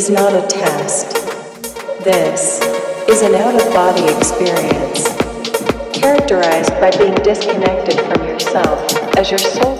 Is not a test. This is an out of body experience characterized by being disconnected from yourself as your soul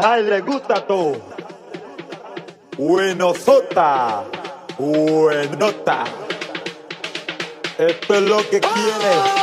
Ay, le gusta todo. Buenosota. Buenota. Esto es lo que quiere.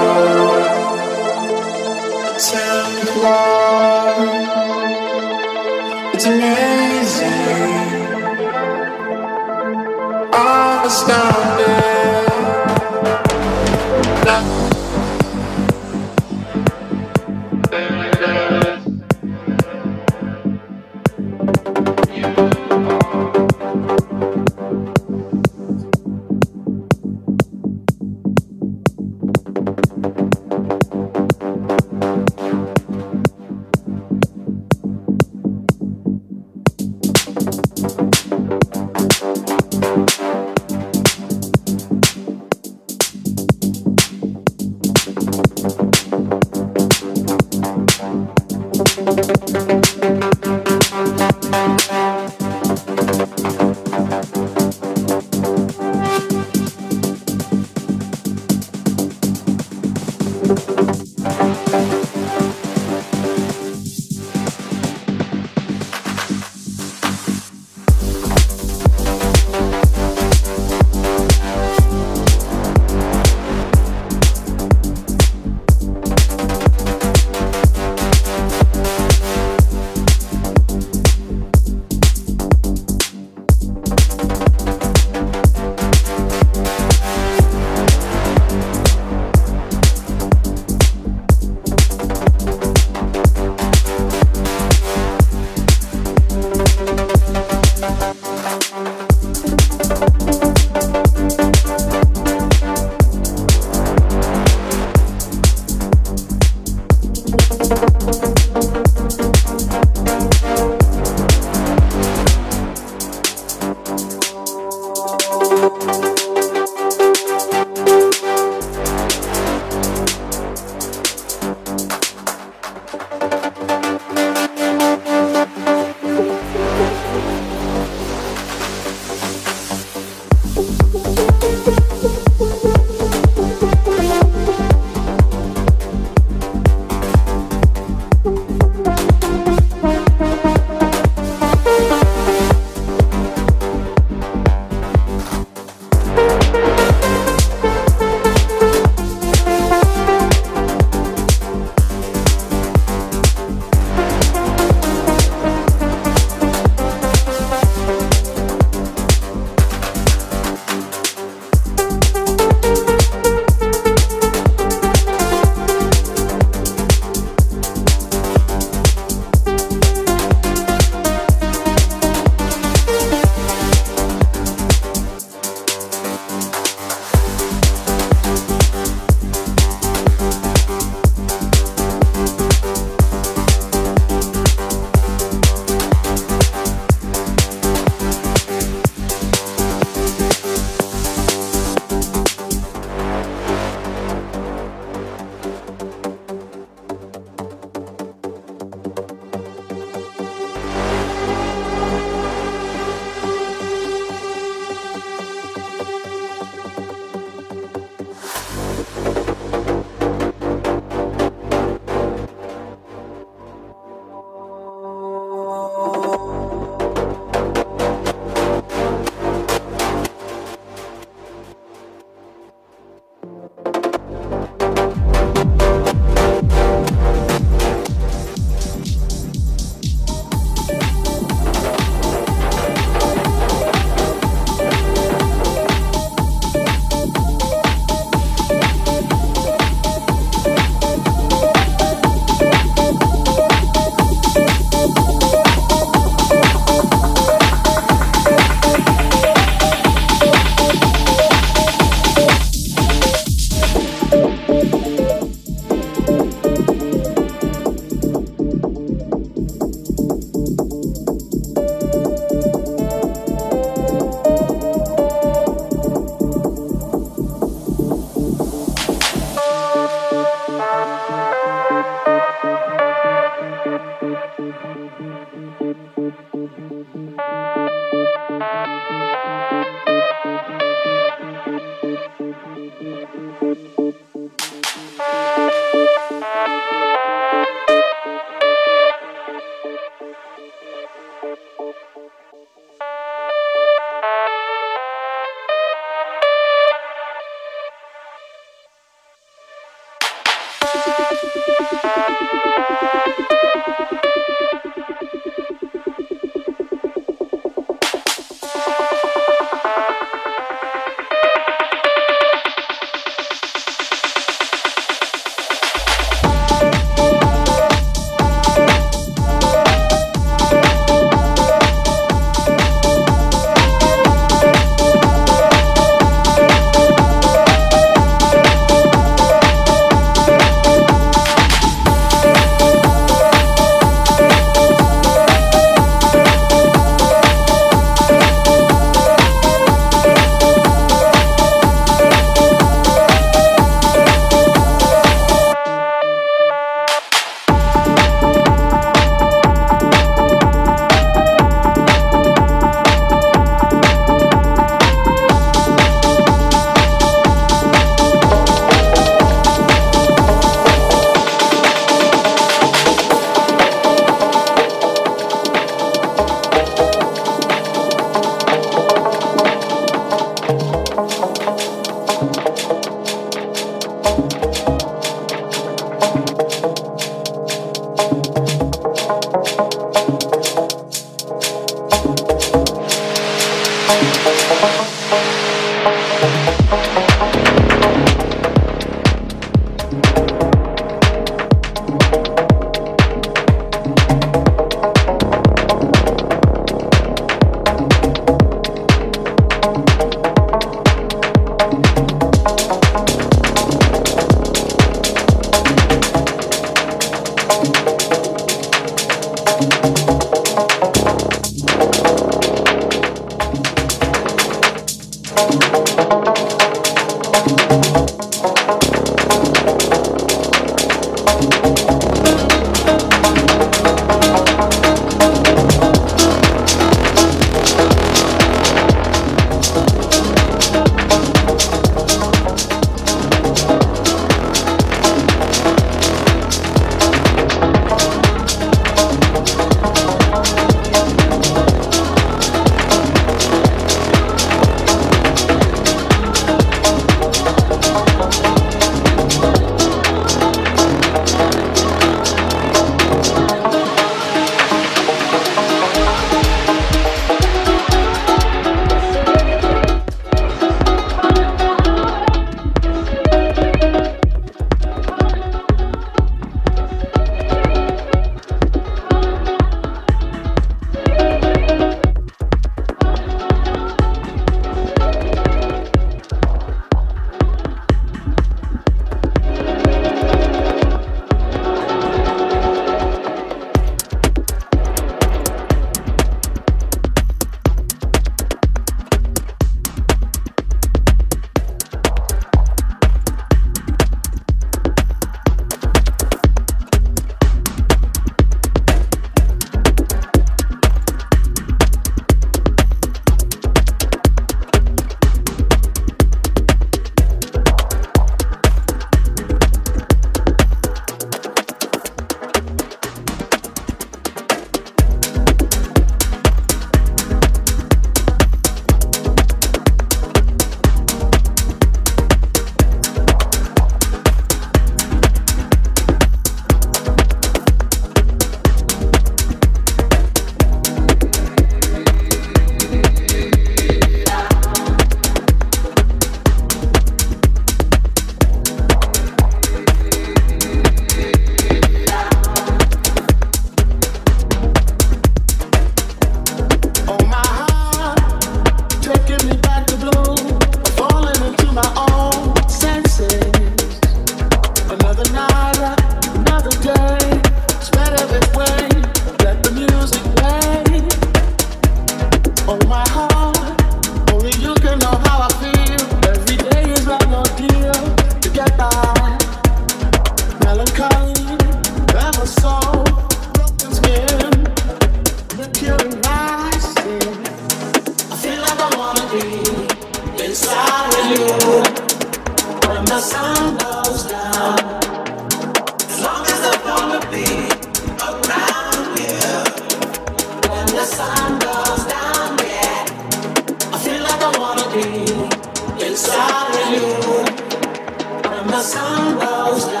Giving